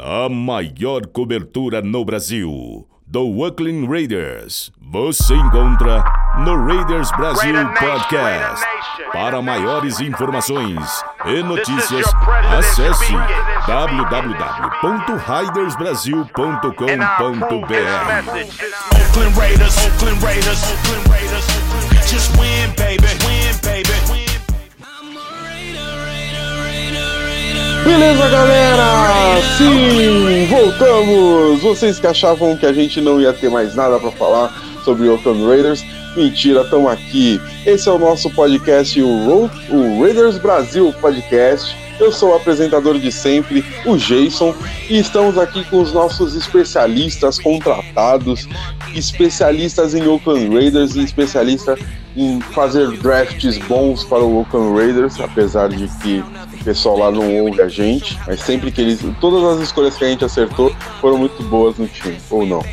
A maior cobertura no Brasil do Oakland Raiders. Você encontra no Raiders Brasil Podcast. Para maiores informações e notícias, acesse www.raidersbrasil.com.br. Oakland Raiders, Oakland Raiders, Oakland Raiders. Just win, baby, win, baby. Beleza, galera? Sim, voltamos! Vocês que achavam que a gente não ia ter mais nada pra falar sobre Oakland Raiders, mentira, estamos aqui. Esse é o nosso podcast, o, o Raiders Brasil Podcast. Eu sou o apresentador de sempre, o Jason, e estamos aqui com os nossos especialistas contratados, especialistas em Oakland Raiders e especialista em fazer drafts bons para o Oakland Raiders, apesar de que o pessoal lá não ouve a gente, mas sempre que eles. Todas as escolhas que a gente acertou foram muito boas no time, ou não.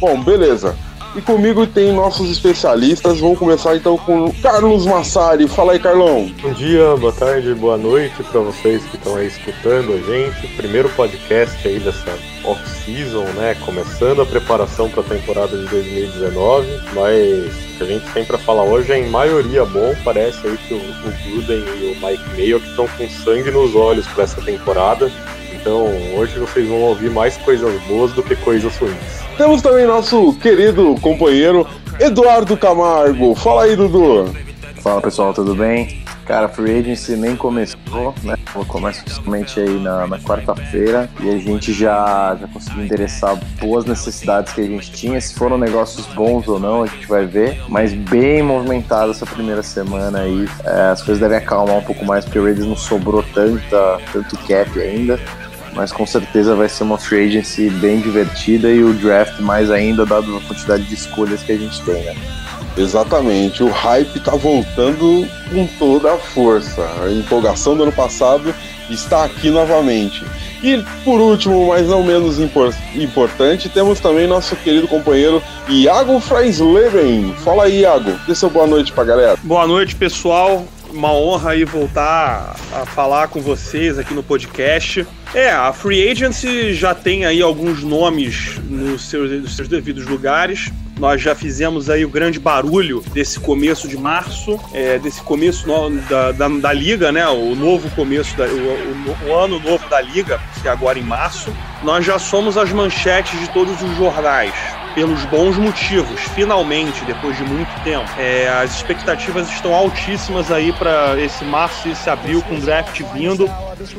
Bom, beleza. E comigo tem nossos especialistas. Vamos começar então com Carlos Massari. Fala aí, Carlão. Bom dia, boa tarde, boa noite para vocês que estão aí escutando a gente. Primeiro podcast aí dessa off-season, né? Começando a preparação para a temporada de 2019, mas o que a gente tem para falar hoje é em maioria bom. Parece aí que o, o Gruden e o Mike Mayo estão com sangue nos olhos para essa temporada. Então hoje vocês vão ouvir mais coisas boas do que coisas ruins. Temos também nosso querido companheiro Eduardo Camargo. Fala aí, Dudu. Fala pessoal, tudo bem? Cara, a Free Agency nem começou, né? Começa oficialmente aí na, na quarta-feira e a gente já, já conseguiu endereçar boas necessidades que a gente tinha. Se foram negócios bons ou não, a gente vai ver. Mas bem movimentado essa primeira semana aí. É, as coisas devem acalmar um pouco mais porque o Raiders não sobrou tanta, tanto cap ainda. Mas com certeza vai ser uma free agency bem divertida e o draft mais ainda, dado a quantidade de escolhas que a gente tem, né? Exatamente, o hype tá voltando com toda a força. A empolgação do ano passado está aqui novamente. E por último, mas não menos impor- importante, temos também nosso querido companheiro Iago Freisleben. Fala aí, Iago. Dê seu boa noite pra galera. Boa noite, pessoal. Uma honra aí voltar a falar com vocês aqui no podcast. É, a Free Agency já tem aí alguns nomes nos seus, nos seus devidos lugares. Nós já fizemos aí o grande barulho desse começo de março, é, desse começo no- da, da, da liga, né? O novo começo, da, o, o- o ano novo da liga, que é agora em março. Nós já somos as manchetes de todos os jornais pelos bons motivos. Finalmente, depois de muito tempo, É, as expectativas estão altíssimas aí para esse março e esse abril com o draft vindo.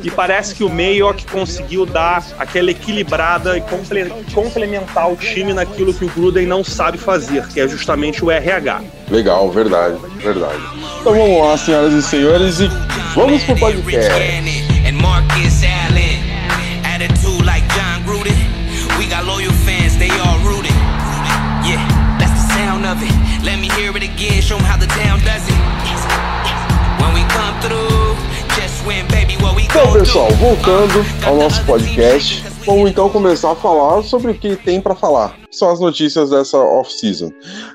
E parece que o Mayock conseguiu dar aquela equilibrada e comple- complementar o time naquilo que o Gruden não sabe fazer, que é justamente o RH. Legal, verdade, verdade. Então vamos lá, senhoras e senhores, e vamos pro podcast. Então, pessoal, do. voltando ao nosso podcast, vamos então começar a falar sobre o que tem pra falar. São as notícias dessa off-season.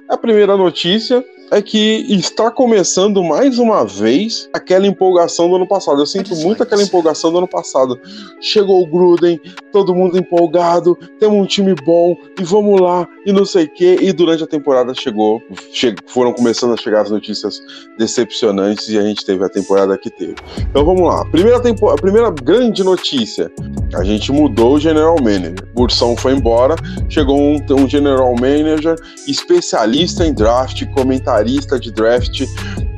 A primeira notícia é que está começando mais uma vez aquela empolgação do ano passado. Eu sinto muito aquela empolgação do ano passado. Chegou o Gruden, todo mundo empolgado, temos um time bom e vamos lá e não sei o quê. E durante a temporada chegou, che- foram começando a chegar as notícias decepcionantes e a gente teve a temporada que teve. Então vamos lá. Primeira tempo, primeira grande notícia: a gente mudou o general manager. Bursão foi embora, chegou um, um general manager especialista em draft, comentarista de draft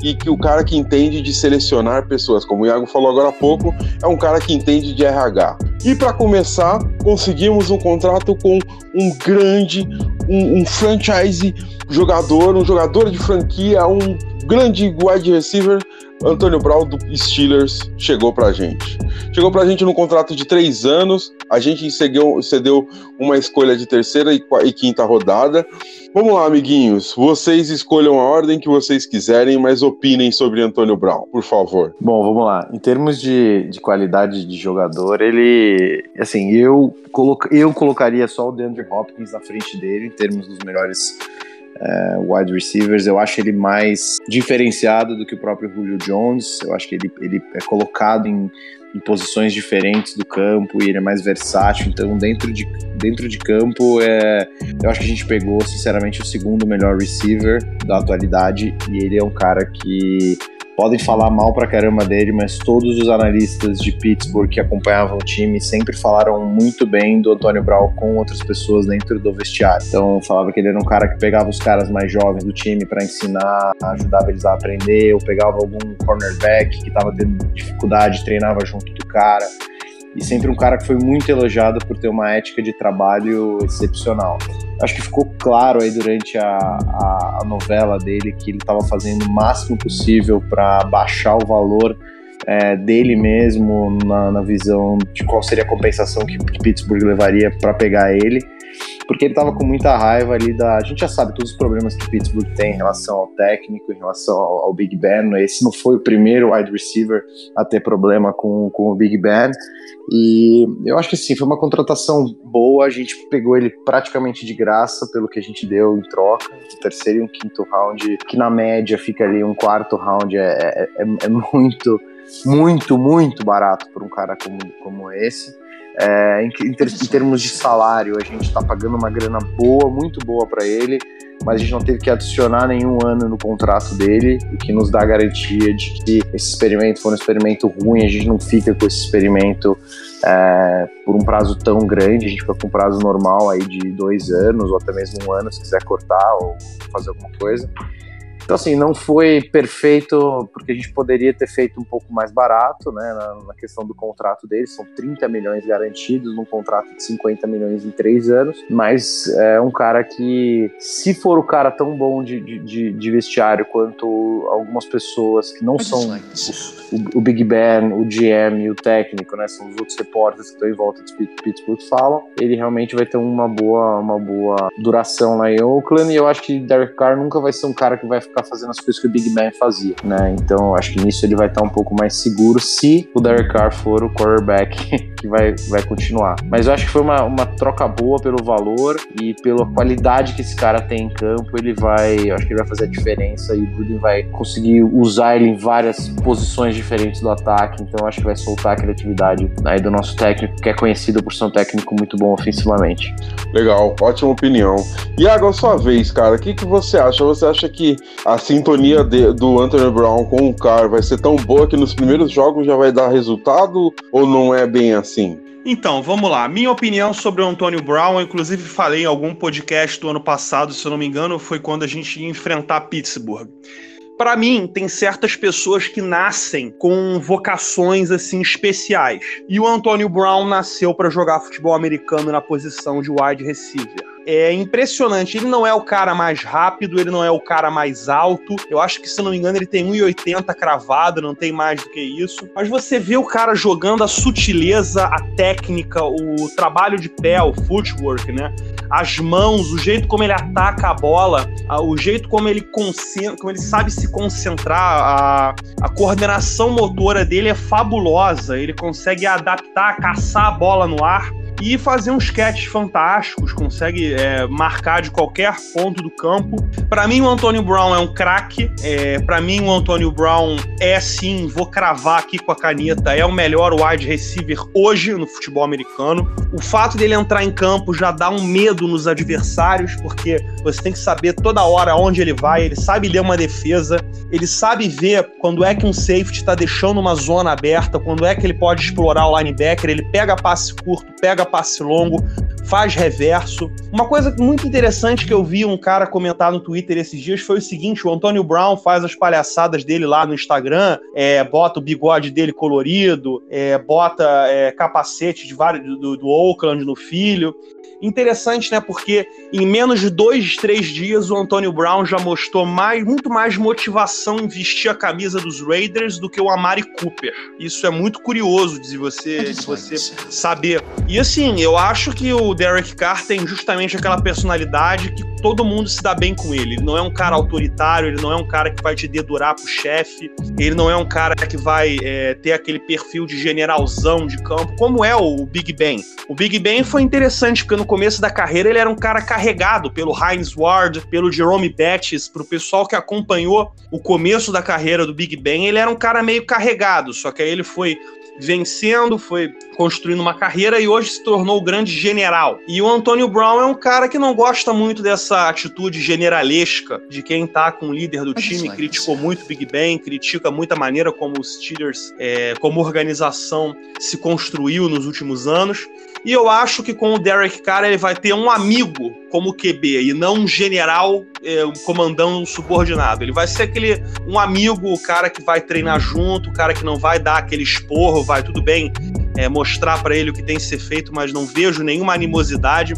e que o cara que entende de selecionar pessoas, como o Iago falou agora há pouco, é um cara que entende de RH. E para começar, conseguimos um contrato com um grande, um, um franchise jogador, um jogador de franquia, um grande wide receiver, Antônio Brown do Steelers chegou pra gente. Chegou pra gente num contrato de três anos. A gente cedeu, cedeu uma escolha de terceira e, e quinta rodada. Vamos lá, amiguinhos. Vocês escolham a ordem que vocês quiserem, mas opinem sobre Antônio Brown, por favor. Bom, vamos lá. Em termos de, de qualidade de jogador, ele. Assim, eu, coloca, eu colocaria só o DeAndre Hopkins na frente dele, em termos dos melhores é, wide receivers. Eu acho ele mais diferenciado do que o próprio Julio Jones. Eu acho que ele, ele é colocado em, em posições diferentes do campo e ele é mais versátil. Então, dentro de, dentro de campo, é, eu acho que a gente pegou, sinceramente, o segundo melhor receiver da atualidade e ele é um cara que podem falar mal pra caramba dele, mas todos os analistas de Pittsburgh que acompanhavam o time sempre falaram muito bem do Antônio Brown com outras pessoas dentro do vestiário. Então falava que ele era um cara que pegava os caras mais jovens do time para ensinar, ajudava eles a aprender, ou pegava algum cornerback que estava tendo dificuldade, treinava junto do cara. E sempre um cara que foi muito elogiado por ter uma ética de trabalho excepcional. Acho que ficou claro aí durante a, a, a novela dele que ele estava fazendo o máximo possível para baixar o valor é, dele mesmo na, na, visão de qual seria a compensação que, que Pittsburgh levaria para pegar ele porque ele estava com muita raiva ali da. A gente já sabe todos os problemas que Pittsburgh tem em relação ao técnico, em relação ao, ao Big Ben. Esse não foi o primeiro wide receiver a ter problema com, com o Big Ben. E eu acho que sim, foi uma contratação boa. A gente pegou ele praticamente de graça pelo que a gente deu em troca. Um terceiro e um quinto round, que na média fica ali um quarto round. É, é, é, é muito, muito, muito barato para um cara como, como esse. É, em, ter, em, termos de salário, a gente está pagando uma grana boa, muito boa para ele, mas a gente não teve que adicionar nenhum ano no contrato dele, o que nos dá a garantia de que esse experimento for um experimento ruim, a gente não fica com esse experimento é, por um prazo tão grande, a gente fica com um prazo normal aí de dois anos, ou até mesmo um ano, se quiser cortar ou fazer alguma coisa. Então, assim, não foi perfeito, porque a gente poderia ter feito um pouco mais barato, né, na, na, questão do contrato dele, são 30 milhões garantidos num contrato de 50 milhões em três anos, mas é um cara que, se for o cara tão bom de, de, de vestiário quanto algumas pessoas que não são o, o, Big Ben, o GM e o técnico, né, são os outros repórteres que estão em volta de Pittsburgh falam, ele realmente vai ter uma boa, uma boa duração lá em Oakland, e eu acho que Derek Carr nunca vai ser um cara que vai ficar ficar fazendo as coisas que o Big Ben fazia, né? Então acho que nisso ele vai estar um pouco mais seguro se o Derek Carr for o quarterback que vai, vai continuar. Mas eu acho que foi uma, uma troca boa pelo valor e pela qualidade que esse cara tem em campo, ele vai, eu acho que ele vai fazer a diferença e o Gruden vai conseguir usar ele em várias posições diferentes do ataque, então acho que vai soltar a criatividade aí do nosso técnico, que é conhecido por ser um técnico muito bom ofensivamente. Legal, ótima opinião. E agora sua vez, cara, o que, que você acha? Você acha que a sintonia de, do Anthony Brown com o Carr vai ser tão boa que nos primeiros jogos já vai dar resultado ou não é bem assim? Então, vamos lá. Minha opinião sobre o Antônio Brown, eu inclusive falei em algum podcast do ano passado, se eu não me engano, foi quando a gente ia enfrentar Pittsburgh. Para mim, tem certas pessoas que nascem com vocações assim especiais. E o Antônio Brown nasceu para jogar futebol americano na posição de wide receiver é impressionante. Ele não é o cara mais rápido, ele não é o cara mais alto. Eu acho que, se não me engano, ele tem 1,80 cravado, não tem mais do que isso. Mas você vê o cara jogando a sutileza, a técnica, o trabalho de pé, o footwork, né? As mãos, o jeito como ele ataca a bola, o jeito como ele, concentra, como ele sabe se concentrar, a, a coordenação motora dele é fabulosa. Ele consegue adaptar, caçar a bola no ar e fazer uns sketches fantásticos, consegue é, marcar de qualquer ponto do campo. Para mim, o Antônio Brown é um craque. É, para mim, o Antônio Brown é sim, vou cravar aqui com a caneta, é o melhor wide receiver hoje no futebol americano. O fato dele entrar em campo já dá um medo nos adversários, porque você tem que saber toda hora onde ele vai, ele sabe ler uma defesa, ele sabe ver quando é que um safety está deixando uma zona aberta, quando é que ele pode explorar o linebacker, ele pega passe curto, pega passe longo, faz reverso. Uma coisa muito interessante que eu vi um cara comentar no Twitter esses dias foi o seguinte: o Antônio Brown faz as palhaçadas dele lá no Instagram, é, bota o bigode dele colorido, é, bota é, capacete de vários, do, do Oakland no filho. Interessante, né? Porque em menos de dois, três dias o Antônio Brown já mostrou mais, muito mais motivação em vestir a camisa dos Raiders do que o Amari Cooper. Isso é muito curioso de você, de você saber. E assim, eu acho que o o Derek Carr tem justamente aquela personalidade que todo mundo se dá bem com ele. Ele não é um cara autoritário, ele não é um cara que vai te dedurar pro chefe, ele não é um cara que vai é, ter aquele perfil de generalzão de campo, como é o Big Ben. O Big Ben foi interessante, porque no começo da carreira ele era um cara carregado pelo Heinz Ward, pelo Jerome Bettis, pro pessoal que acompanhou o começo da carreira do Big Ben, ele era um cara meio carregado, só que aí ele foi vencendo, foi construindo uma carreira e hoje se tornou o grande general. E o Antônio Brown é um cara que não gosta muito dessa atitude generalesca de quem tá com o líder do time, criticou muito o Big Ben, critica muito a maneira como os Steelers, é, como organização, se construiu nos últimos anos. E eu acho que com o Derek Carr ele vai ter um amigo como QB e não um general é, comandando um subordinado. Ele vai ser aquele um amigo, o cara que vai treinar junto, o cara que não vai dar aquele esporro, vai tudo bem é, mostrar para ele o que tem que ser feito, mas não vejo nenhuma animosidade.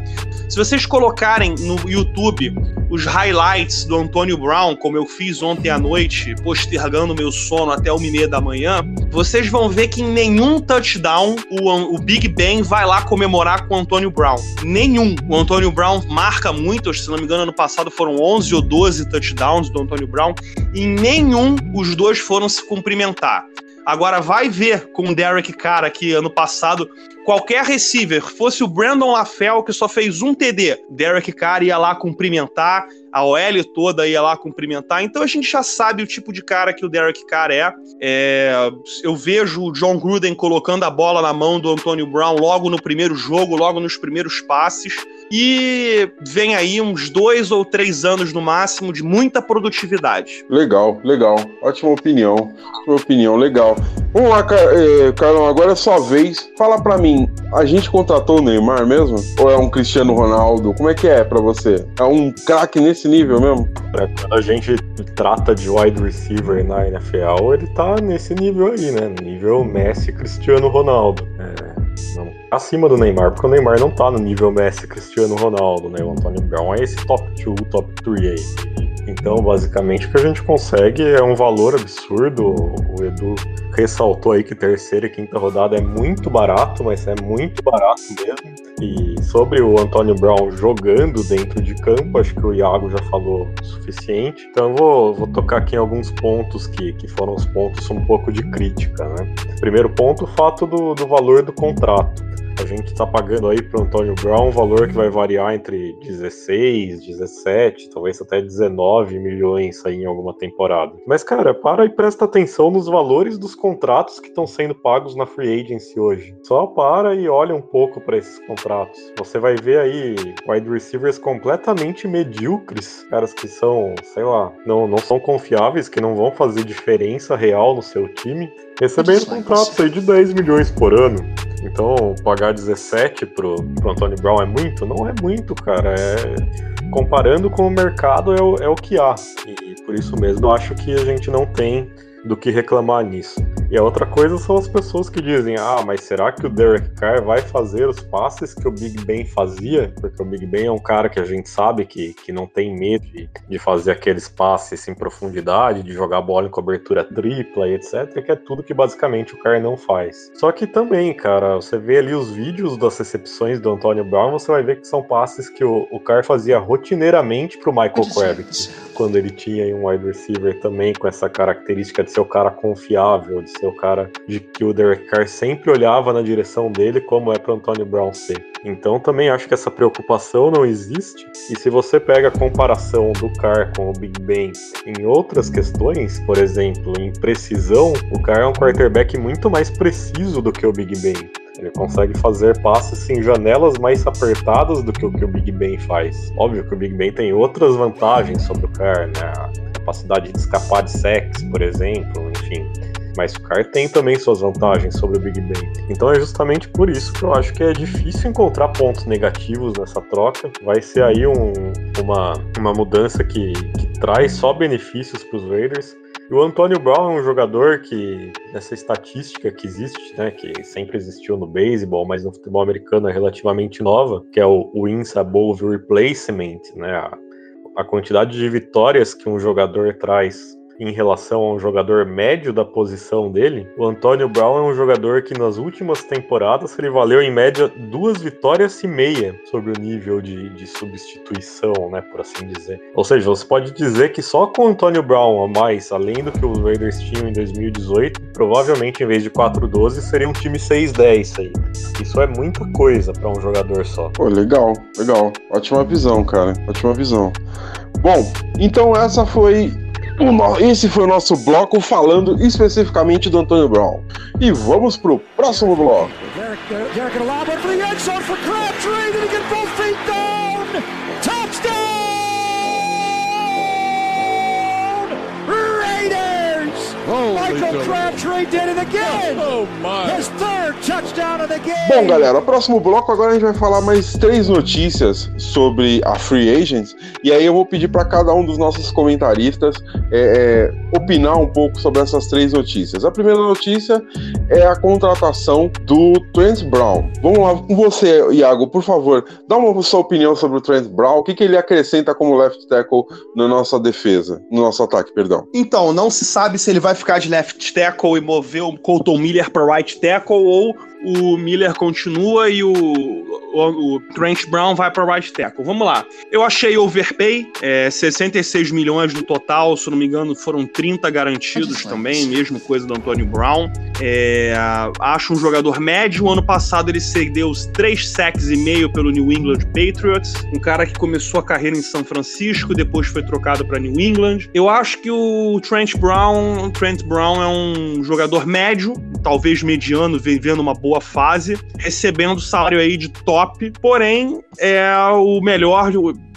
Se vocês colocarem no YouTube os highlights do Antônio Brown, como eu fiz ontem à noite, postergando meu sono até uma e meia da manhã, vocês vão ver que em nenhum touchdown o, o Big Ben vai lá comemorar com o Antônio Brown. Nenhum. O Antônio Brown marca muito, se não me engano, ano passado foram 11 ou 12 touchdowns do Antônio Brown, e em nenhum os dois foram se cumprimentar. Agora vai ver com o Derek Carr aqui ano passado, qualquer receiver, fosse o Brandon LaFell que só fez um TD, Derek Carr ia lá cumprimentar, a OL toda ia lá cumprimentar. Então a gente já sabe o tipo de cara que o Derek Carr é. é. eu vejo o John Gruden colocando a bola na mão do Antonio Brown logo no primeiro jogo, logo nos primeiros passes. E vem aí uns dois ou três anos no máximo de muita produtividade. Legal, legal. Ótima opinião. Ótima opinião, legal. Vamos lá, eh, Carlão, agora é sua vez. Fala para mim, a gente contratou o Neymar mesmo? Ou é um Cristiano Ronaldo? Como é que é para você? É um craque nesse nível mesmo? É, quando a gente trata de wide receiver na NFL, ele tá nesse nível aí, né? Nível Messi Cristiano Ronaldo. É, não, acima do Neymar, porque o Neymar não tá no nível Messi Cristiano Ronaldo, né? O Antônio Brown é esse top 2, top 3 aí. Então, basicamente, o que a gente consegue é um valor absurdo. O Edu ressaltou aí que terceira e quinta rodada é muito barato, mas é muito barato mesmo. E sobre o Antônio Brown jogando dentro de campo, acho que o Iago já falou o suficiente. Então, eu vou, vou tocar aqui em alguns pontos que, que foram os pontos um pouco de crítica, né? Primeiro ponto, o fato do, do valor do contrato. A gente está pagando aí para o Antônio Brown um valor que vai variar entre 16, 17, talvez até 19 milhões aí em alguma temporada. Mas, cara, para e presta atenção nos valores dos contratos que estão sendo pagos na Free Agency hoje. Só para e olha um pouco para esses contratos. Você vai ver aí wide receivers completamente medíocres, caras que são, sei lá, não, não são confiáveis, que não vão fazer diferença real no seu time, recebendo contratos aí de 10 milhões por ano. Então, pagar 17 pro, pro Antônio Brown é muito? Não é muito, cara. É, comparando com o mercado, é o, é o que há. E por isso mesmo eu acho que a gente não tem do que reclamar nisso. E a outra coisa são as pessoas que dizem: ah, mas será que o Derek Carr vai fazer os passes que o Big Ben fazia? Porque o Big Ben é um cara que a gente sabe que, que não tem medo de, de fazer aqueles passes em profundidade, de jogar bola em cobertura tripla e etc., que é tudo que basicamente o Carr não faz. Só que também, cara, você vê ali os vídeos das recepções do Antônio Brown, você vai ver que são passes que o, o Carr fazia rotineiramente pro Michael Kravitz, quando ele tinha um wide receiver também com essa característica de ser o cara confiável, de ser o cara de que o Derek Carr sempre olhava na direção dele, como é para Antônio Brown ser. Então também acho que essa preocupação não existe. E se você pega a comparação do Carr com o Big Ben em outras questões, por exemplo, em precisão, o Carr é um quarterback muito mais preciso do que o Big Ben. Ele consegue fazer passes em janelas mais apertadas do que o que o Big Ben faz. Óbvio que o Big Ben tem outras vantagens sobre o Carr, né? Capacidade de escapar de sexo, por exemplo, enfim. Mas o Carr tem também suas vantagens sobre o Big Ben. Então é justamente por isso que eu acho que é difícil encontrar pontos negativos nessa troca. Vai ser aí um, uma, uma mudança que, que traz só benefícios para os Raiders. O Antônio Brown é um jogador que, nessa estatística que existe, né, que sempre existiu no beisebol, mas no futebol americano é relativamente nova, que é o wins above replacement, né, a, a quantidade de vitórias que um jogador traz em relação a um jogador médio da posição dele, o Antônio Brown é um jogador que nas últimas temporadas ele valeu em média duas vitórias e meia sobre o nível de, de substituição, né, por assim dizer. Ou seja, você pode dizer que só com o Antônio Brown a mais, além do que os Raiders tinham em 2018, provavelmente em vez de 4-12 seria um time 6-10 aí. Isso é muita coisa para um jogador só. Pô, legal, legal. Ótima visão, cara. Ótima visão. Bom, então essa foi no... esse foi o nosso bloco falando especificamente do Antônio Brown. E vamos pro próximo bloco. Michael Crabtree did it again. Oh, my. His Bom, galera, próximo bloco agora a gente vai falar mais três notícias sobre a Free Agents e aí eu vou pedir para cada um dos nossos comentaristas é, é, opinar um pouco sobre essas três notícias. A primeira notícia é a contratação do Trent Brown. Vamos lá com você, Iago, por favor, dá uma sua opinião sobre o Trent Brown. O que, que ele acrescenta como left tackle na nossa defesa, no nosso ataque, perdão? Então, não se sabe se ele vai ficar de left tackle e mover o Colton Miller para right tackle ou o Miller continua e o, o, o Trent Brown vai para right tackle. Vamos lá. Eu achei overpay, é, 66 milhões no total, se não me engano, foram 30 garantidos também, mesmo coisa do Antônio Brown. É, acho um jogador médio. Ano passado ele cedeu os 3 sacks e meio pelo New England Patriots, um cara que começou a carreira em São Francisco, depois foi trocado para New England. Eu acho que o Trent Brown, Trent Brown é um jogador médio, talvez mediano, vivendo uma boa fase, recebendo salário aí de top, porém é o melhor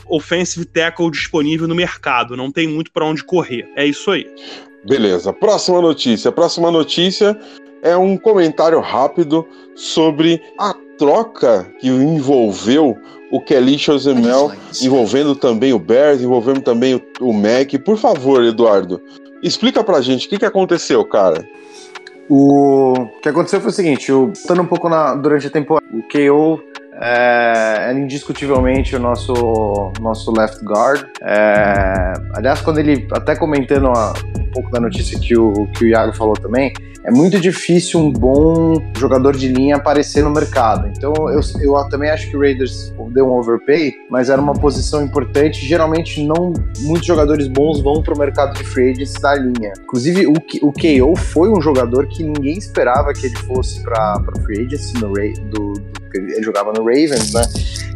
offensive tackle disponível no mercado, não tem muito para onde correr. É isso aí. Beleza. Próxima notícia. Próxima notícia é um comentário rápido sobre a troca que envolveu o Kelly Chozemel, envolvendo também o Bears, envolvendo também o, o Mac. Por favor, Eduardo, explica pra gente o que, que aconteceu, cara. O que aconteceu foi o seguinte, eu estando um pouco na, durante a temporada, o KO é, indiscutivelmente o nosso, nosso left guard. É, aliás, quando ele, até comentando uma, pouco da notícia que o, que o Iago falou também, é muito difícil um bom jogador de linha aparecer no mercado. Então eu, eu também acho que o Raiders deu um overpay, mas era uma posição importante. Geralmente não muitos jogadores bons vão para o mercado de free agents da linha. Inclusive o, o KO foi um jogador que ninguém esperava que ele fosse para free agents no, do, do ele jogava no Ravens, né?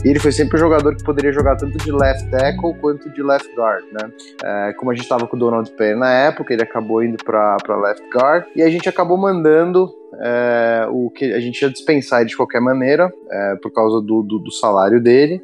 E ele foi sempre um jogador que poderia jogar tanto de left tackle quanto de left guard, né? É, como a gente estava com o Donald Penn na época, ele acabou indo para left guard e a gente acabou mandando é, o que a gente ia dispensar ele de qualquer maneira é, por causa do, do, do salário dele.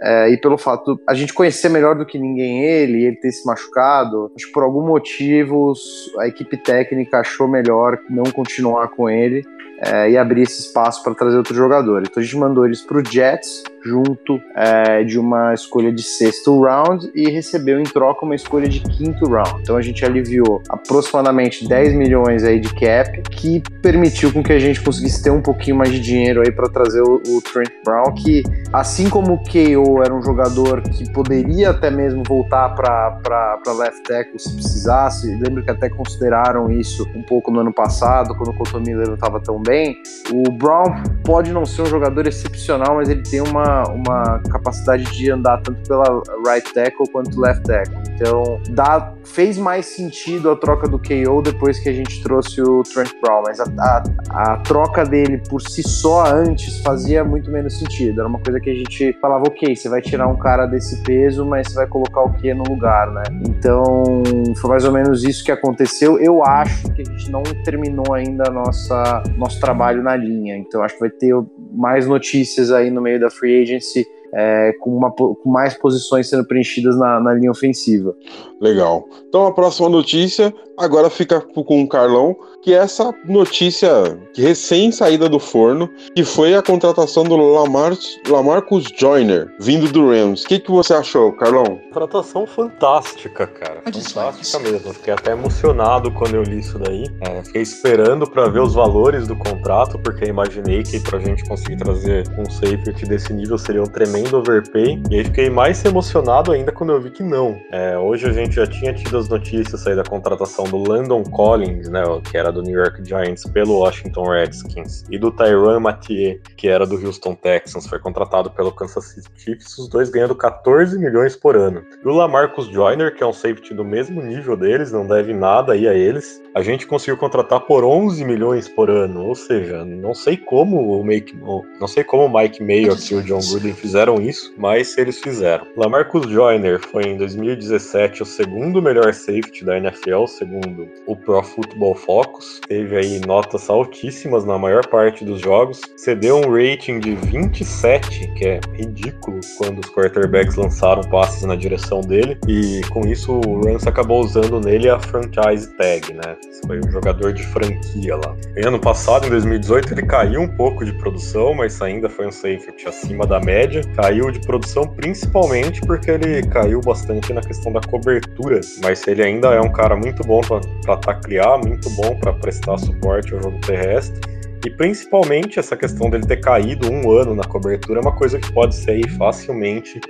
É, e pelo fato a gente conhecer melhor do que ninguém ele, ele ter se machucado, acho que por algum motivo a equipe técnica achou melhor não continuar com ele é, e abrir esse espaço para trazer outro jogador. Então a gente mandou eles para o Jets junto é, de uma escolha de sexto round e recebeu em troca uma escolha de quinto round. Então a gente aliviou aproximadamente 10 milhões aí de cap, que permitiu com que a gente conseguisse ter um pouquinho mais de dinheiro aí para trazer o, o, Trent Brown, que assim como o KO era um jogador que poderia até mesmo voltar para left tackle se precisasse, lembro que até consideraram isso um pouco no ano passado, quando o Colton Miller não estava tão bem. O Brown pode não ser um jogador excepcional, mas ele tem uma uma, capacidade de andar tanto pela right tackle quanto left tackle. Então, dá, fez mais sentido a troca do KO depois que a gente trouxe o Trent Brown, mas a, a, a troca dele por si só antes fazia muito menos sentido. Era uma coisa que a gente falava, ok, você vai tirar um cara desse peso, mas você vai colocar o que no lugar, né? Então, foi mais ou menos isso que aconteceu. Eu acho que a gente não terminou ainda nossa nosso trabalho na linha, então acho que vai ter mais notícias aí no meio da free agency é, com, uma, com mais posições sendo preenchidas na, na linha ofensiva. Legal. Então a próxima notícia agora fica com o Carlão, que é essa notícia recém saída do forno, que foi a contratação do Lamar, Lamarcus Joyner, vindo do Rams. O que, que você achou, Carlão? Contratação fantástica, cara. Fantástica mesmo. Fiquei até emocionado quando eu li isso daí. É, fiquei esperando para ver os valores do contrato, porque imaginei que pra gente conseguir trazer um safety desse nível seria um tremendo tremendo overpay. E aí fiquei mais emocionado ainda quando eu vi que não. É, hoje a gente já tinha tido as notícias aí da contratação do Landon Collins, né, que era do New York Giants pelo Washington Redskins, e do Tyrann Mathieu, que era do Houston Texans, foi contratado pelo Kansas City Chiefs, os dois ganhando 14 milhões por ano. E o Lamarcus Joyner, que é um safety do mesmo nível deles, não deve nada aí a eles, a gente conseguiu contratar por 11 milhões por ano, ou seja, não sei como o Make, não sei como o Mike Mayock e o John Gruden fizeram isso, mas eles fizeram. Lamarcus Joyner foi em 2017 o segundo melhor safety da NFL, segundo o Pro Football Focus, teve aí notas altíssimas na maior parte dos jogos, cedeu um rating de 27, que é ridículo quando os quarterbacks lançaram passes na direção dele, e com isso o Rams acabou usando nele a franchise tag, né? Foi um jogador de franquia lá. E ano passado, em 2018, ele caiu um pouco de produção, mas ainda foi um safety acima da média. Caiu de produção principalmente porque ele caiu bastante na questão da cobertura, mas ele ainda é um cara muito bom para taclear, muito bom para prestar suporte ao jogo terrestre. E principalmente essa questão dele ter caído um ano na cobertura é uma coisa que pode ser facilmente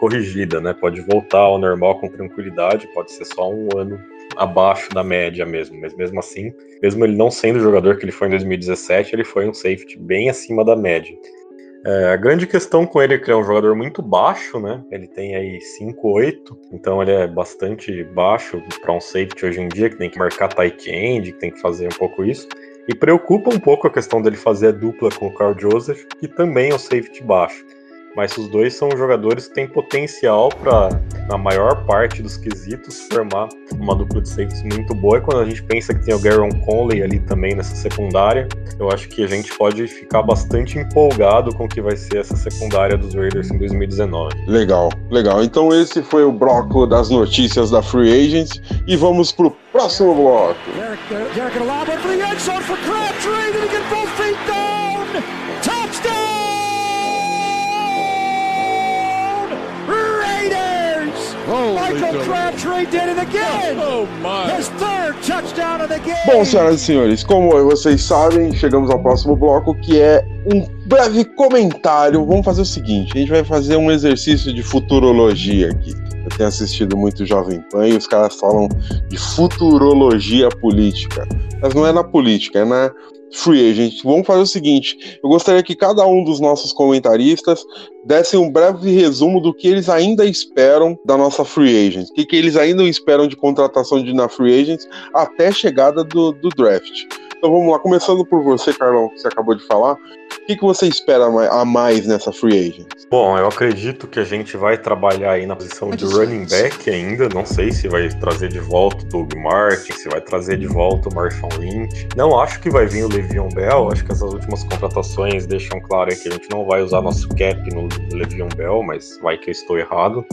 corrigida, né? Pode voltar ao normal com tranquilidade, pode ser só um ano abaixo da média mesmo, mas mesmo assim, mesmo ele não sendo o jogador que ele foi em 2017, ele foi um safety bem acima da média. É, a grande questão com ele é que ele é um jogador muito baixo, né? Ele tem aí 5'8", então ele é bastante baixo para um safety hoje em dia, que tem que marcar tight end, que tem que fazer um pouco isso. E preocupa um pouco a questão dele fazer a dupla com o Carl Joseph, que também é um safety baixo mas os dois são jogadores que têm potencial para, na maior parte dos quesitos, formar uma dupla de safeties muito boa. E quando a gente pensa que tem o Garon Conley ali também nessa secundária, eu acho que a gente pode ficar bastante empolgado com o que vai ser essa secundária dos Raiders em 2019. Legal, legal. Então esse foi o bloco das notícias da Free Agents e vamos pro próximo bloco. Michael Crabtree did Bom, senhoras e senhores, como vocês sabem, chegamos ao próximo bloco que é um breve comentário. Vamos fazer o seguinte: a gente vai fazer um exercício de futurologia aqui. Eu tenho assistido muito Jovem Pan e os caras falam de futurologia política. Mas não é na política, é na free agent. Vamos fazer o seguinte: eu gostaria que cada um dos nossos comentaristas desse um breve resumo do que eles ainda esperam da nossa free agent, o que, que eles ainda esperam de contratação de na free agent até chegada do, do draft. Então vamos lá, começando por você, Carlão, que você acabou de falar. O que, que você espera a mais nessa free agent? Bom, eu acredito que a gente vai trabalhar aí na posição de running back ainda. Não sei se vai trazer de volta o Doug Martin, se vai trazer de volta o Marshawn Lynch. Não acho que vai vir o Le'Veon Bell. Acho que essas últimas contratações deixam claro que a gente não vai usar nosso cap no Le'Veon Bell, mas vai que eu estou errado.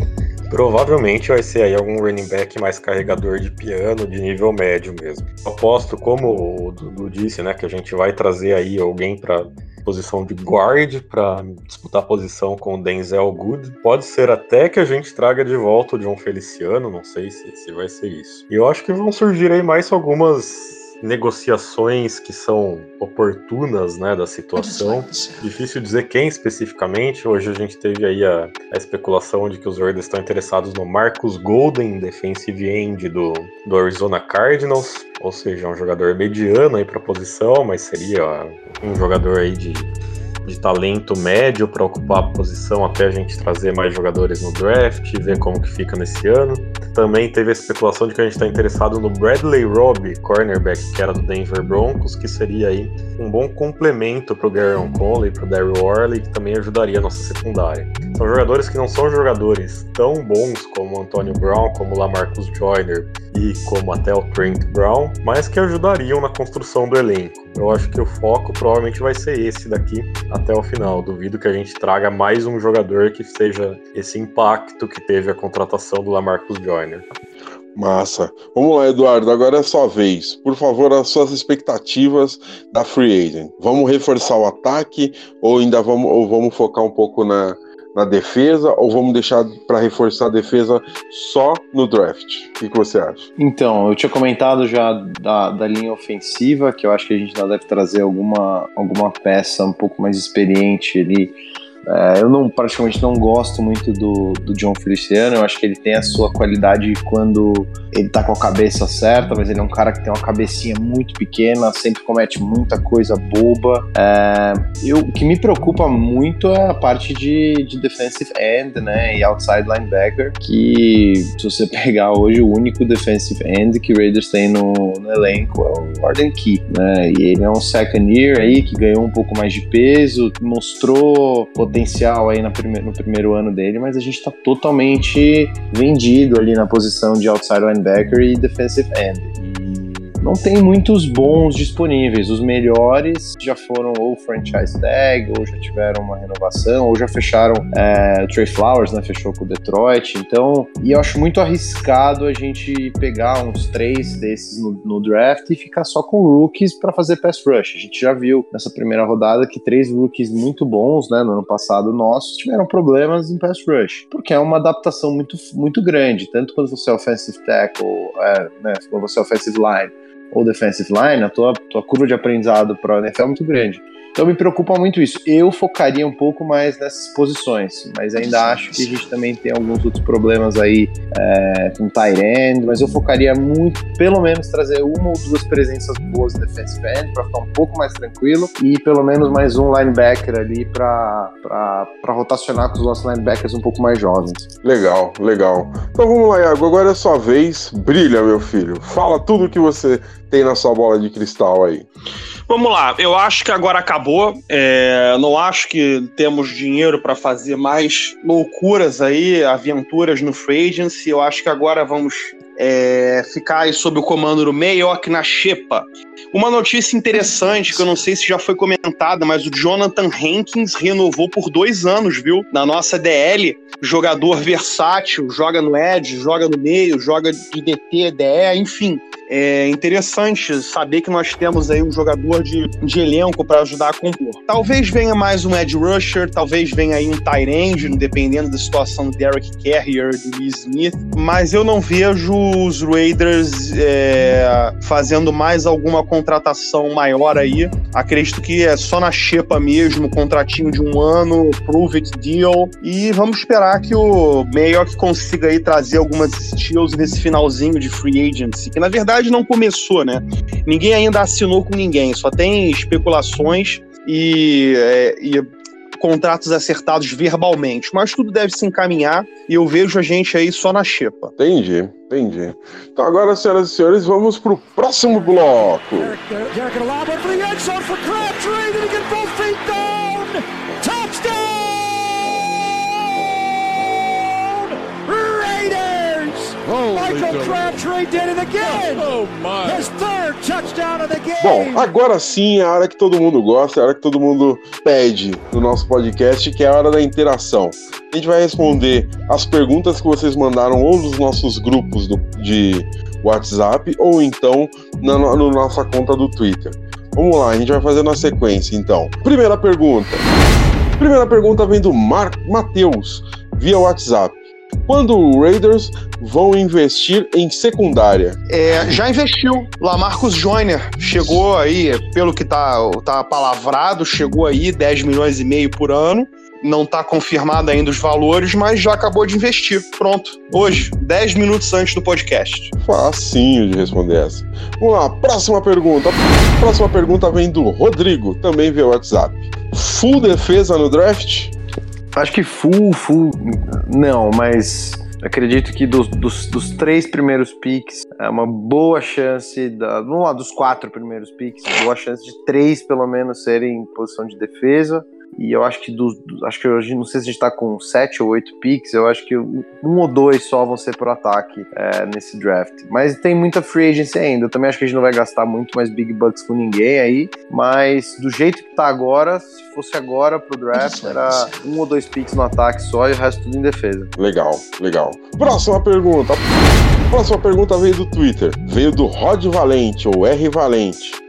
Provavelmente vai ser aí algum running back mais carregador de piano, de nível médio mesmo. Aposto, como o Dudu disse, né, que a gente vai trazer aí alguém para posição de guard para disputar posição com o Denzel Good. Pode ser até que a gente traga de volta o John Feliciano, não sei se, se vai ser isso. E eu acho que vão surgir aí mais algumas negociações que são oportunas, né, da situação. Difícil dizer quem especificamente. Hoje a gente teve aí a, a especulação de que os Raiders estão interessados no Marcus Golden, defensive end do, do Arizona Cardinals, ou seja, um jogador mediano aí para a posição, mas seria um jogador aí de de talento médio para ocupar a posição até a gente trazer mais jogadores no draft e ver como que fica nesse ano. Também teve a especulação de que a gente está interessado no Bradley Robb, cornerback que era do Denver Broncos, que seria aí um bom complemento para o Garon Conley, para o Daryl Worley, que também ajudaria a nossa secundária. São jogadores que não são jogadores tão bons como Antonio Brown, como Lamarcus Joyner e como até o Trent Brown, mas que ajudariam na construção do elenco. Eu acho que o foco provavelmente vai ser esse daqui até o final. Duvido que a gente traga mais um jogador que seja esse impacto que teve a contratação do Lamarcus Joyner. Massa. Vamos lá, Eduardo, agora é sua vez. Por favor, as suas expectativas da Free Agent. Vamos reforçar o ataque ou ainda vamos, ou vamos focar um pouco na, na defesa ou vamos deixar para reforçar a defesa só no draft? O que, que, você acha? Então, eu tinha comentado já da, da linha ofensiva, que eu acho que a gente ainda deve trazer alguma, alguma peça um pouco mais experiente ali É, eu não praticamente não gosto muito do, do John Feliciano. Eu acho que ele tem a sua qualidade quando ele tá com a cabeça certa, mas ele é um cara que tem uma cabecinha muito pequena, sempre comete muita coisa boba. É, eu, o que me preocupa muito é a parte de, de defensive end, né, e outside linebacker, que se você pegar hoje o único defensive end que o Raiders tem no, no elenco é o Arden Key, né, e ele é um second year aí que ganhou um pouco mais de peso, mostrou potencial aí no primeiro ano dele, mas a gente tá totalmente vendido ali na posição de outside linebacker e defensive end não tem muitos bons disponíveis. Os melhores já foram ou franchise tag, ou já tiveram uma renovação, ou já fecharam. É, Trey Flowers, né? Fechou com o Detroit. Então, e eu acho muito arriscado a gente pegar uns três desses no, no draft e ficar só com rookies para fazer pass rush. A gente já viu nessa primeira rodada que três rookies muito bons, né? No ano passado nossos tiveram problemas em pass rush, porque é uma adaptação muito, muito grande, tanto quando você é offensive tackle, é, né? Quando você é offensive line ou defensive line, a tua, tua curva de aprendizado para o NFL é muito grande. Então me preocupa muito isso. Eu focaria um pouco mais nessas posições, mas ainda acho que a gente também tem alguns outros problemas aí é, com tight end, mas eu focaria muito, pelo menos, trazer uma ou duas presenças boas de defensive end para ficar um pouco mais tranquilo e pelo menos mais um linebacker ali para rotacionar com os nossos linebackers um pouco mais jovens. Legal, legal. Então vamos lá, Iago. Agora é sua vez. Brilha, meu filho. Fala tudo que você tem na sua bola de cristal aí. Vamos lá, eu acho que agora acabou. É, não acho que temos dinheiro para fazer mais loucuras aí, aventuras no Free Agency. Eu acho que agora vamos é, ficar aí sob o comando do Mayock na Xepa. Uma notícia interessante, que eu não sei se já foi comentada, mas o Jonathan Hankins renovou por dois anos, viu? Na nossa DL, jogador versátil, joga no edge, joga no meio, joga de DT, DE, enfim é interessante saber que nós temos aí um jogador de, de elenco para ajudar a compor. Talvez venha mais um edge rusher, talvez venha aí um tight end, dependendo da situação do Derek Carrier, do Lee Smith, mas eu não vejo os Raiders é, fazendo mais alguma contratação maior aí. Acredito que é só na xepa mesmo, contratinho de um ano, prove it deal, e vamos esperar que o Mayock consiga aí trazer algumas steals nesse finalzinho de free agency, que na verdade verdade não começou, né? Ninguém ainda assinou com ninguém, só tem especulações e, é, e contratos acertados verbalmente, mas tudo deve se encaminhar e eu vejo a gente aí só na xepa. Entendi, entendi. Então agora, senhoras e senhores, vamos pro próximo bloco. Bom, agora sim é a hora que todo mundo gosta, é a hora que todo mundo pede no nosso podcast, que é a hora da interação. A gente vai responder as perguntas que vocês mandaram ou nos nossos grupos do, de WhatsApp ou então na, na nossa conta do Twitter. Vamos lá, a gente vai fazer na sequência então. Primeira pergunta. Primeira pergunta vem do Mar Matheus, via WhatsApp. Quando o Raiders vão investir em secundária? É, já investiu. Lamarcus Joyner chegou aí, pelo que tá, tá palavrado, chegou aí 10 milhões e meio por ano. Não está confirmado ainda os valores, mas já acabou de investir. Pronto. Hoje, 10 minutos antes do podcast. Facinho de responder essa. Vamos lá, próxima pergunta. Próxima pergunta vem do Rodrigo, também via WhatsApp. Full defesa no draft? Acho que full, full, não, mas acredito que dos, dos, dos, três primeiros picks, é uma boa chance, da, vamos lá, dos quatro primeiros picks, boa chance de três pelo menos serem em posição de defesa. E eu acho que dos, acho que hoje não sei se a gente tá com sete ou oito picks, eu acho que um ou dois só vão ser pro ataque é, nesse draft. Mas tem muita free agency ainda. Eu também acho que a gente não vai gastar muito mais big bucks com ninguém aí. Mas do jeito que tá agora, se fosse agora pro draft, era um ou dois picks no ataque só e o resto tudo em defesa. Legal, legal. Próxima pergunta. Próxima pergunta veio do Twitter. Veio do Rod Valente, ou R Valente.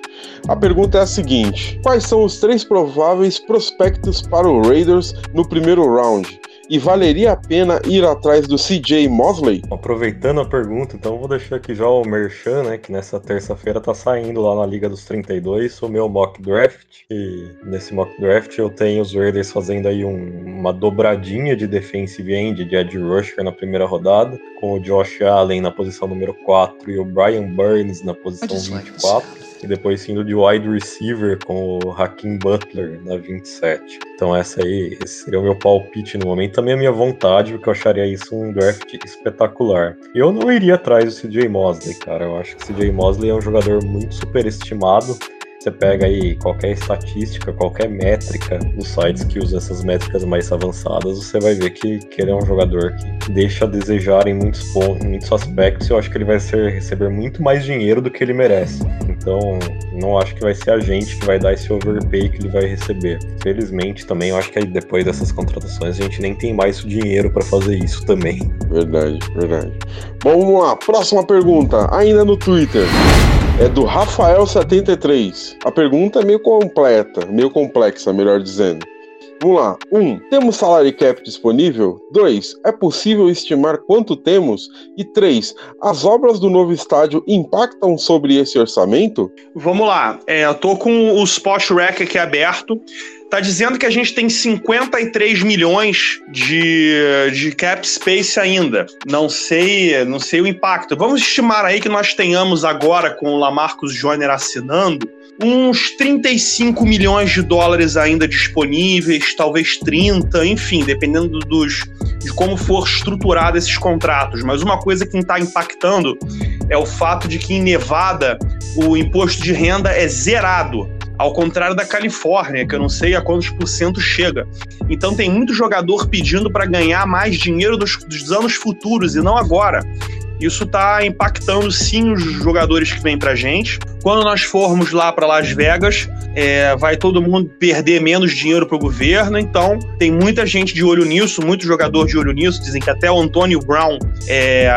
A pergunta é a seguinte: quais são os três prováveis prospectos para o Raiders no primeiro round? E valeria a pena ir atrás do CJ Mosley? Aproveitando a pergunta, então vou deixar aqui já o Merchan, né? Que nessa terça-feira tá saindo lá na Liga dos 32 o meu mock draft. E nesse mock draft eu tenho os Raiders fazendo aí um, uma dobradinha de defensive end de Ed Rusher na primeira rodada, com o Josh Allen na posição número 4 e o Brian Burns na posição 24 e depois indo de wide receiver com o Hakim Butler na 27. Então essa aí esse seria o meu palpite no momento, também a minha vontade, porque eu acharia isso um draft espetacular. Eu não iria atrás do CJ Mosley, cara. Eu acho que o CJ Mosley é um jogador muito superestimado. Você pega aí qualquer estatística, qualquer métrica dos sites que usam essas métricas mais avançadas, você vai ver que, que ele é um jogador que deixa a desejar em muitos pontos, em muitos aspectos. Eu acho que ele vai ser, receber muito mais dinheiro do que ele merece. Então, não acho que vai ser a gente que vai dar esse overpay que ele vai receber. Felizmente, também, eu acho que depois dessas contratações a gente nem tem mais dinheiro para fazer isso também. Verdade, verdade. Bom, vamos lá. Próxima pergunta, ainda no Twitter é do Rafael73. A pergunta é meio completa, meio complexa, melhor dizendo. Vamos lá. 1. Um, temos salary cap disponível? 2. É possível estimar quanto temos? E 3. As obras do novo estádio impactam sobre esse orçamento? Vamos lá. É, eu tô com o Spot Rack aqui aberto. Tá dizendo que a gente tem 53 milhões de, de cap space ainda. Não sei, não sei o impacto. Vamos estimar aí que nós tenhamos agora com o Lamarcus Joyner assinando uns 35 milhões de dólares ainda disponíveis, talvez 30, enfim, dependendo dos, de como for estruturado esses contratos. Mas uma coisa que está impactando é o fato de que em Nevada o imposto de renda é zerado. Ao contrário da Califórnia, que eu não sei a quantos por cento chega. Então tem muito jogador pedindo para ganhar mais dinheiro dos, dos anos futuros e não agora. Isso está impactando sim os jogadores que vêm para gente. Quando nós formos lá para Las Vegas, é, vai todo mundo perder menos dinheiro para o governo. Então, tem muita gente de olho nisso, muito jogador de olho nisso. Dizem que até o Antônio Brown é,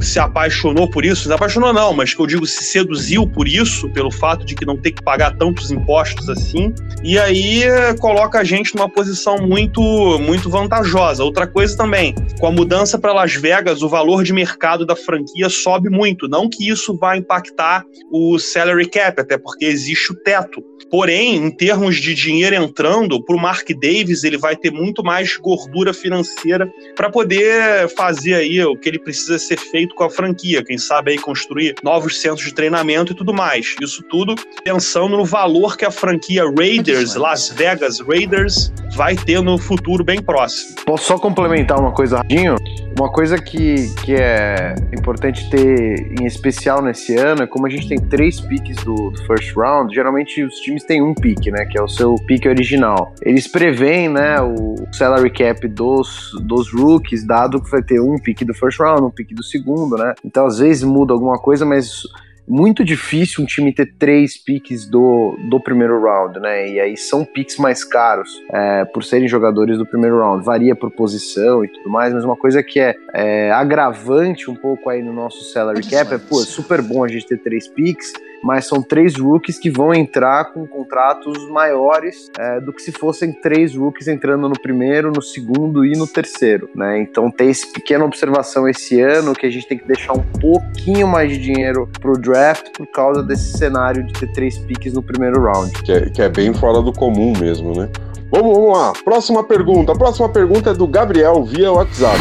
se apaixonou por isso. Se apaixonou, não, mas que eu digo se seduziu por isso, pelo fato de que não ter que pagar tantos impostos assim. E aí coloca a gente numa posição muito, muito vantajosa. Outra coisa também, com a mudança para Las Vegas, o valor de mercado da franquia sobe muito. Não que isso vá impactar o salary cap, até porque existe o teto. Porém, em termos de dinheiro entrando, para o Mark Davis ele vai ter muito mais gordura financeira para poder fazer aí o que ele precisa ser feito com a franquia. Quem sabe aí construir novos centros de treinamento e tudo mais. Isso tudo pensando no valor que a franquia Raiders, Las Vegas Raiders, vai ter no futuro bem próximo. Posso só complementar uma coisa rapidinho? Uma coisa que, que é importante ter em especial nesse ano é como a gente tem três piques do, do first round, geralmente os times têm um pique, né? Que é o seu pique original. Eles preveem, né, o salary cap dos, dos rookies, dado que vai ter um pique do first round, um pique do segundo, né? Então às vezes muda alguma coisa, mas muito difícil um time ter três piques do, do primeiro round, né? E aí são piques mais caros é, por serem jogadores do primeiro round. Varia por posição e tudo mais, mas uma coisa que é, é agravante um pouco aí no nosso salary cap é, pô, é super bom a gente ter três piques, mas são três rookies que vão entrar com contratos maiores é, do que se fossem três rookies entrando no primeiro, no segundo e no terceiro, né? Então tem essa pequena observação esse ano que a gente tem que deixar um pouquinho mais de dinheiro pro draft por causa desse cenário de ter três piques no primeiro round. Que é, que é bem fora do comum mesmo, né? Vamos, vamos lá, próxima pergunta. A próxima pergunta é do Gabriel via WhatsApp.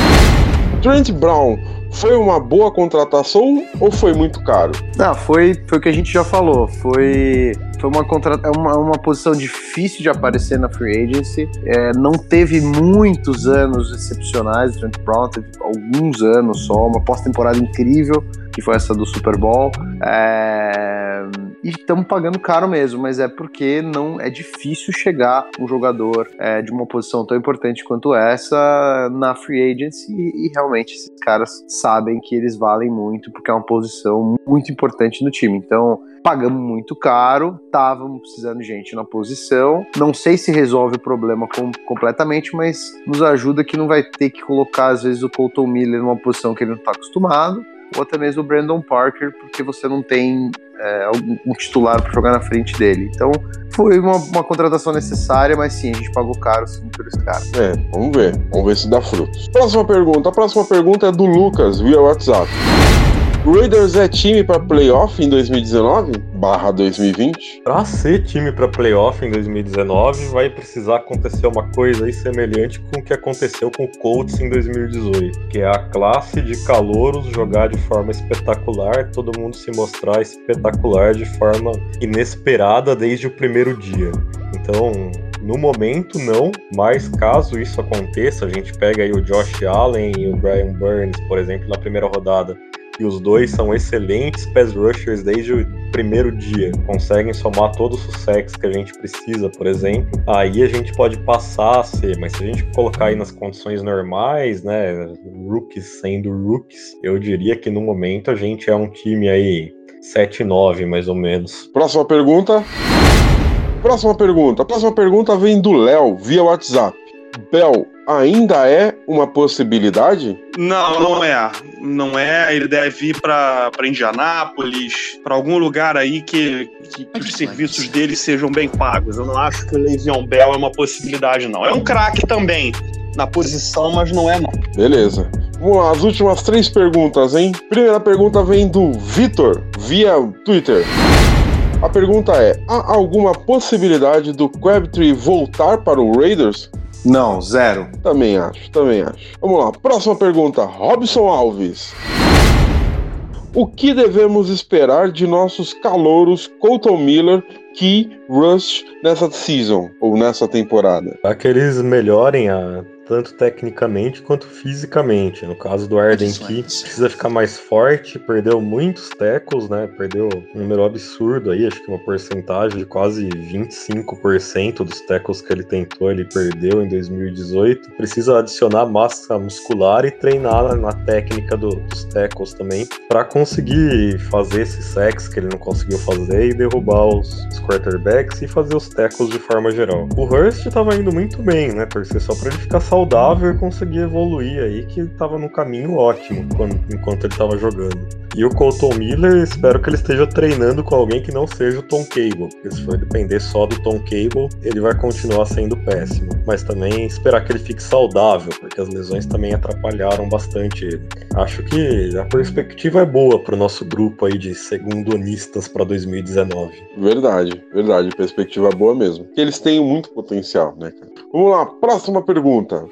Trent Brown foi uma boa contratação ou foi muito caro? Não, foi, foi o que a gente já falou. Foi, foi uma, contra, é uma, uma posição difícil de aparecer na free agency. É, não teve muitos anos excepcionais. Trent Brown teve alguns anos só, uma pós-temporada incrível que foi essa do Super Bowl. É... E estamos pagando caro mesmo, mas é porque não é difícil chegar um jogador é, de uma posição tão importante quanto essa na free agency e, realmente esses caras sabem que eles valem muito porque é uma posição muito importante no time. Então, pagamos muito caro, estávamos precisando de gente na posição. Não sei se resolve o problema com, completamente, mas nos ajuda que não vai ter que colocar, às vezes, o Colton Miller numa posição que ele não está acostumado ou até mesmo o Brandon Parker, porque você não tem é, um titular para jogar na frente dele. Então foi uma, uma, contratação necessária, mas sim, a gente pagou caro sim por esse cara. É, vamos ver, vamos ver se dá frutos. Próxima pergunta, a próxima pergunta é do Lucas via WhatsApp. Raiders é time para playoff em 2019 barra 2020? Para ser time para playoff em 2019, vai precisar acontecer uma coisa aí semelhante com o que aconteceu com o Colts em 2018, que é a classe de calouros jogar de forma espetacular, todo mundo se mostrar espetacular de forma inesperada desde o primeiro dia. Então, no momento, não, mas caso isso aconteça, a gente pega aí o Josh Allen e o Brian Burns, por exemplo, na primeira rodada, e os dois são excelentes pass rushers desde o primeiro dia. Conseguem somar todos os sacks que a gente precisa, por exemplo. Aí a gente pode passar a ser, mas se a gente colocar aí nas condições normais, né, rookies sendo rookies, eu diria que no momento a gente é um time aí 7-9 mais ou menos. Próxima pergunta. Próxima pergunta. A próxima pergunta vem do Léo via WhatsApp. Bel ainda é uma possibilidade? Não, não é. Não é. Ele deve ir para Indianápolis, para algum lugar aí que, que, que, os serviços dele sejam bem pagos. Eu não acho que o Le'Veon Bell é uma possibilidade, não. É um craque também na posição, mas não é não. Beleza. Vamos lá, as últimas três perguntas, hein? Primeira pergunta vem do Vitor, via Twitter. A pergunta é: há alguma possibilidade do Crabtree voltar para o Raiders? Não, zero. Também acho, também acho. Vamos lá, próxima pergunta. Robson Alves. O que devemos esperar de nossos calouros Colton Miller, Key, Rush nessa season ou nessa temporada? Para que eles melhorem a tanto tecnicamente quanto fisicamente. No caso do Arden Key, precisa ficar mais forte, perdeu muitos tackles, né? Perdeu um número absurdo aí, acho que uma porcentagem de quase 25% dos tackles que ele tentou, ele perdeu em 2018. Precisa adicionar massa muscular e treinar na técnica do, dos tackles também, para conseguir fazer esses sacks que ele não conseguiu fazer e derrubar os, os quarterbacks e fazer os tackles de forma geral. O Hurst estava indo muito bem, né? Torcer só para ele ficar saudável saudável e conseguir evoluir aí, que estava no caminho ótimo quando, enquanto ele estava jogando. E o Colton Miller, espero que ele esteja treinando com alguém que não seja o Tom Cable, porque se for depender só do Tom Cable, ele vai continuar sendo péssimo. Mas também esperar que ele fique saudável, porque as lesões também atrapalharam bastante ele. Acho que a perspectiva é boa para o nosso grupo aí de segundonistas para 2019. Verdade, verdade, perspectiva boa mesmo. Que eles têm muito potencial, né, cara? Vamos lá, próxima pergunta.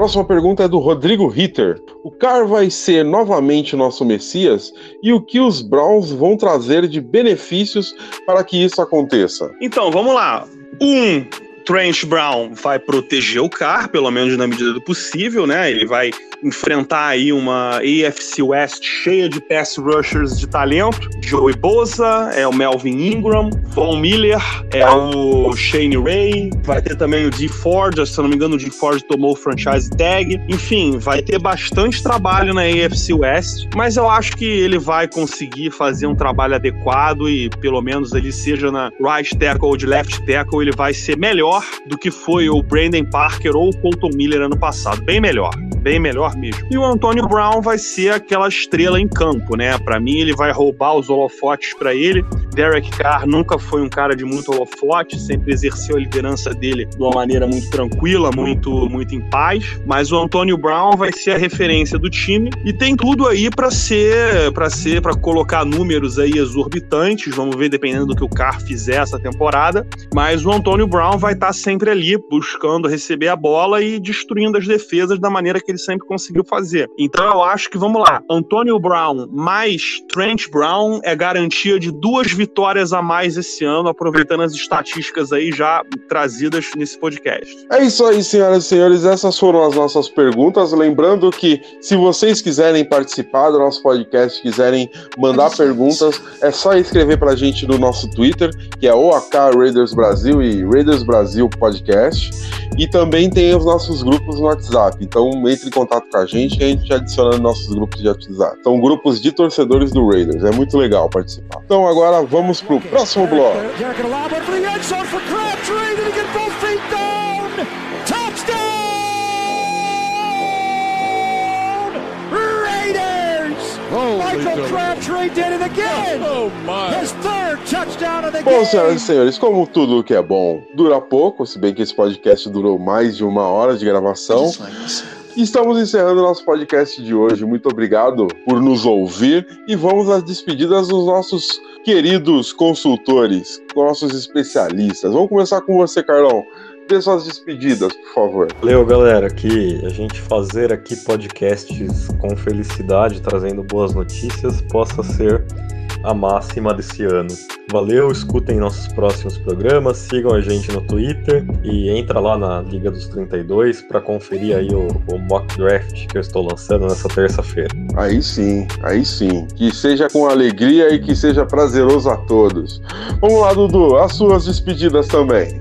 Próxima pergunta é do Rodrigo Ritter. O Carr vai ser novamente nosso Messias? E o que os Browns vão trazer de benefícios para que isso aconteça? Então, vamos lá. Um, Trent Brown vai proteger o Carr, pelo menos na medida do possível, né? Ele vai enfrentar aí uma AFC West cheia de pass rushers de talento. Joey Bosa, é o Melvin Ingram, Von Miller, é o Shane Ray, vai ter também o D Ford, se eu não me engano o D Ford tomou o franchise tag. Enfim, vai ter bastante trabalho na AFC West, mas eu acho que ele vai conseguir fazer um trabalho adequado e pelo menos ele seja na right tackle ou de left tackle, ele vai ser melhor do que foi o Brandon Parker ou o Colton Miller ano passado, bem melhor bem melhor mesmo. E o Antônio Brown vai ser aquela estrela em campo, né? Para mim, ele vai roubar os holofotes para ele. Derek Carr nunca foi um cara de muito holofote, sempre exerceu a liderança dele de uma maneira muito tranquila, muito, muito em paz. Mas o Antônio Brown vai ser a referência do time e tem tudo aí para ser, para ser, para colocar números aí exorbitantes. Vamos ver dependendo do que o Carr fizer essa temporada. Mas o Antônio Brown vai estar tá sempre ali buscando receber a bola e destruindo as defesas da maneira que que ele sempre conseguiu fazer. Então eu acho que, vamos lá, Antônio Brown mais Trent Brown é garantia de duas vitórias a mais esse ano, aproveitando as estatísticas aí já trazidas nesse podcast. É isso aí, senhoras e senhores, essas foram as nossas perguntas. Lembrando que se vocês quiserem participar do nosso podcast, quiserem mandar perguntas, é só escrever pra gente no nosso Twitter, que é OAK Raiders Brasil e Raiders Brasil Podcast. E também tem os nossos grupos no WhatsApp. Então, entre em contato com a gente que a gente adiciona nos nossos grupos de WhatsApp. São grupos de torcedores do Raiders. É muito legal participar. Então, agora vamos pro próximo bloco. Bom, senhoras e senhores, como tudo que é bom dura pouco, se bem que esse podcast durou mais de uma hora de gravação. Estamos encerrando nosso podcast de hoje. Muito obrigado por nos ouvir e vamos às despedidas dos nossos queridos consultores, nossos especialistas. Vamos começar com você, Carlão. Dê suas despedidas, por favor. Valeu, galera. Que a gente fazer aqui podcasts com felicidade, trazendo boas notícias, possa ser a máxima desse ano. Valeu, escutem nossos próximos programas, sigam a gente no Twitter e entra lá na Liga dos 32 para conferir aí o, o mock draft que eu estou lançando nessa terça-feira. Aí sim, aí sim. Que seja com alegria e que seja prazeroso a todos. Vamos lá, Dudu, as suas despedidas também.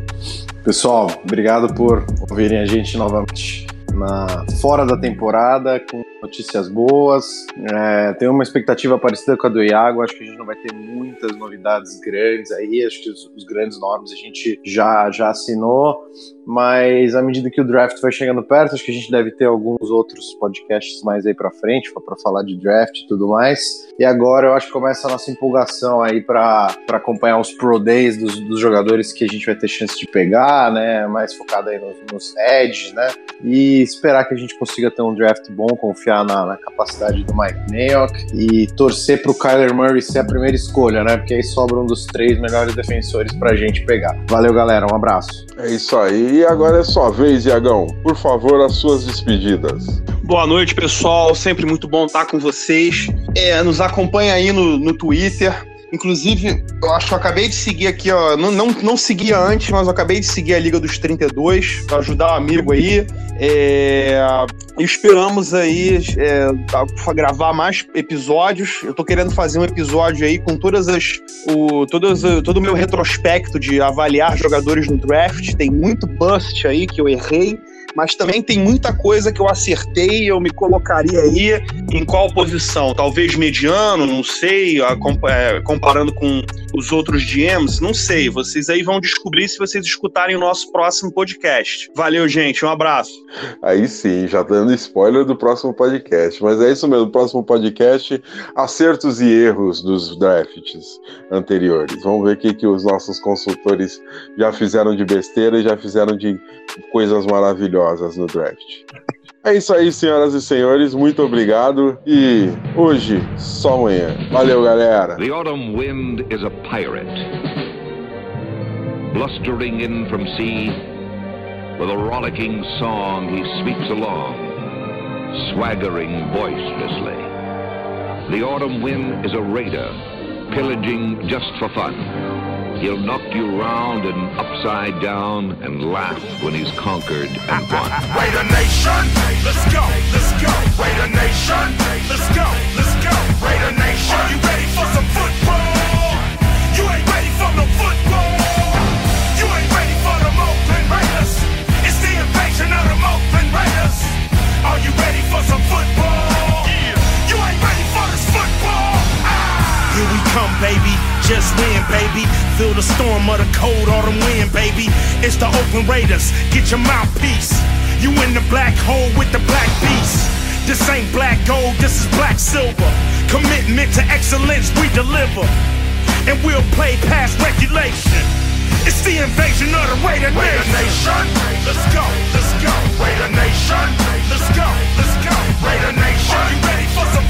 Pessoal, obrigado por ouvirem a gente novamente na fora da temporada, com notícias boas. É, tenho uma expectativa parecida com a do Iago. Acho que a gente não vai ter muitas novidades grandes aí. Acho que os, os grandes nomes a gente já, já assinou. Mas à medida que o draft vai chegando perto, acho que a gente deve ter alguns outros podcasts mais aí para frente para falar de draft e tudo mais. E agora eu acho que começa a nossa empolgação aí para acompanhar os pro days dos, dos jogadores que a gente vai ter chance de pegar, né? Mais focado aí nos, nos edges, né? E esperar que a gente consiga ter um draft bom, confiar na, na capacidade do Mike Mayock e torcer para o Kyler Murray ser a primeira escolha, né? Porque aí sobra um dos três melhores defensores para a gente pegar. Valeu, galera. Um abraço. É isso aí. E agora é sua vez, Iagão. Por favor, as suas despedidas. Boa noite, pessoal. Sempre muito bom estar com vocês. É, nos acompanha aí no, no Twitter. Inclusive, eu acho que eu acabei de seguir aqui, ó. Não, não, não seguia antes, mas eu acabei de seguir a Liga dos 32 para ajudar o amigo aí. É, esperamos aí é, a- gravar mais episódios. Eu tô querendo fazer um episódio aí com todas as. O, todas, todo o meu retrospecto de avaliar jogadores no draft. Tem muito bust aí que eu errei. Mas também tem muita coisa que eu acertei, eu me colocaria aí em qual posição? Talvez mediano, não sei, é, comparando com os outros GMs, não sei. Vocês aí vão descobrir se vocês escutarem o nosso próximo podcast. Valeu, gente, um abraço. Aí sim, já dando spoiler do próximo podcast. Mas é isso mesmo, próximo podcast, acertos e erros dos drafts anteriores. Vamos ver o que, que os nossos consultores já fizeram de besteira e já fizeram de coisas maravilhosas no draft. É isso aí, senhoras e senhores. Muito obrigado. E hoje, só amanhã. Valeu, galera. The autumn wind is a pirate, blustering in from sea. With a rollicking song, he sweeps along, swaggering boisterously. The autumn wind is a raider, pillaging just for fun. He'll knock you round and upside down and laugh when he's conquered and won. Raider Nation, let's go, let's go. Raider Nation, let's go, let's go. Raider Nation, are you ready for some football? You ain't ready for no football. You ain't ready for the Oakland Raiders. It's the invasion of the Oakland Raiders. Are you ready for some football? You ain't ready for this football. Ah! Here we come, baby. Just win, baby. Feel the storm of the cold autumn wind, baby. It's the Oakland Raiders. Get your mouthpiece. You in the black hole with the black beast. This ain't black gold, this is black silver. Commitment to excellence, we deliver. And we'll play past regulation. It's the invasion of the Raider, Nation. Let's go, let's go. Raider Nation. Let's go, let's go. Raider Nation. Are you ready for some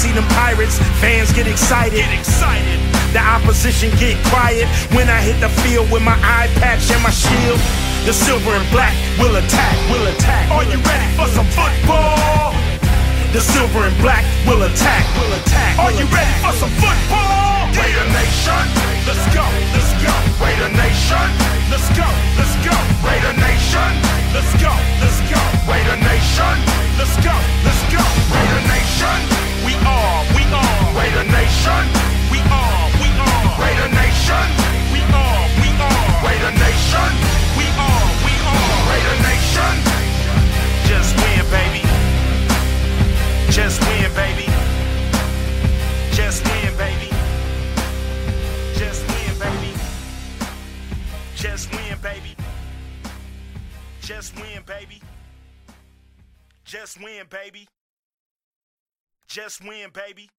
see them pirates. Fans get excited. Get excited. The opposition get quiet when I hit the field with my eye patch and my shield. The silver and black will attack. Will attack. Are you ready for some football? The silver and black will attack. Will attack. Are you ready for some football? Raider Nation, let's go, let's go. Raider Nation, let's go, let's go. Raider Nation, let's go, let's go. Raider Nation. Let's go, let's go. Raider Nation. We are, we are. Raider Nation. We are, we are. Raider Nation. We are, we are. Raider Nation. We are, we are. Raider Nation. Just win, baby. Just win, baby. Just win, baby. Just win, baby. Just win, baby. Just win, baby. Just win, baby. Just win, baby.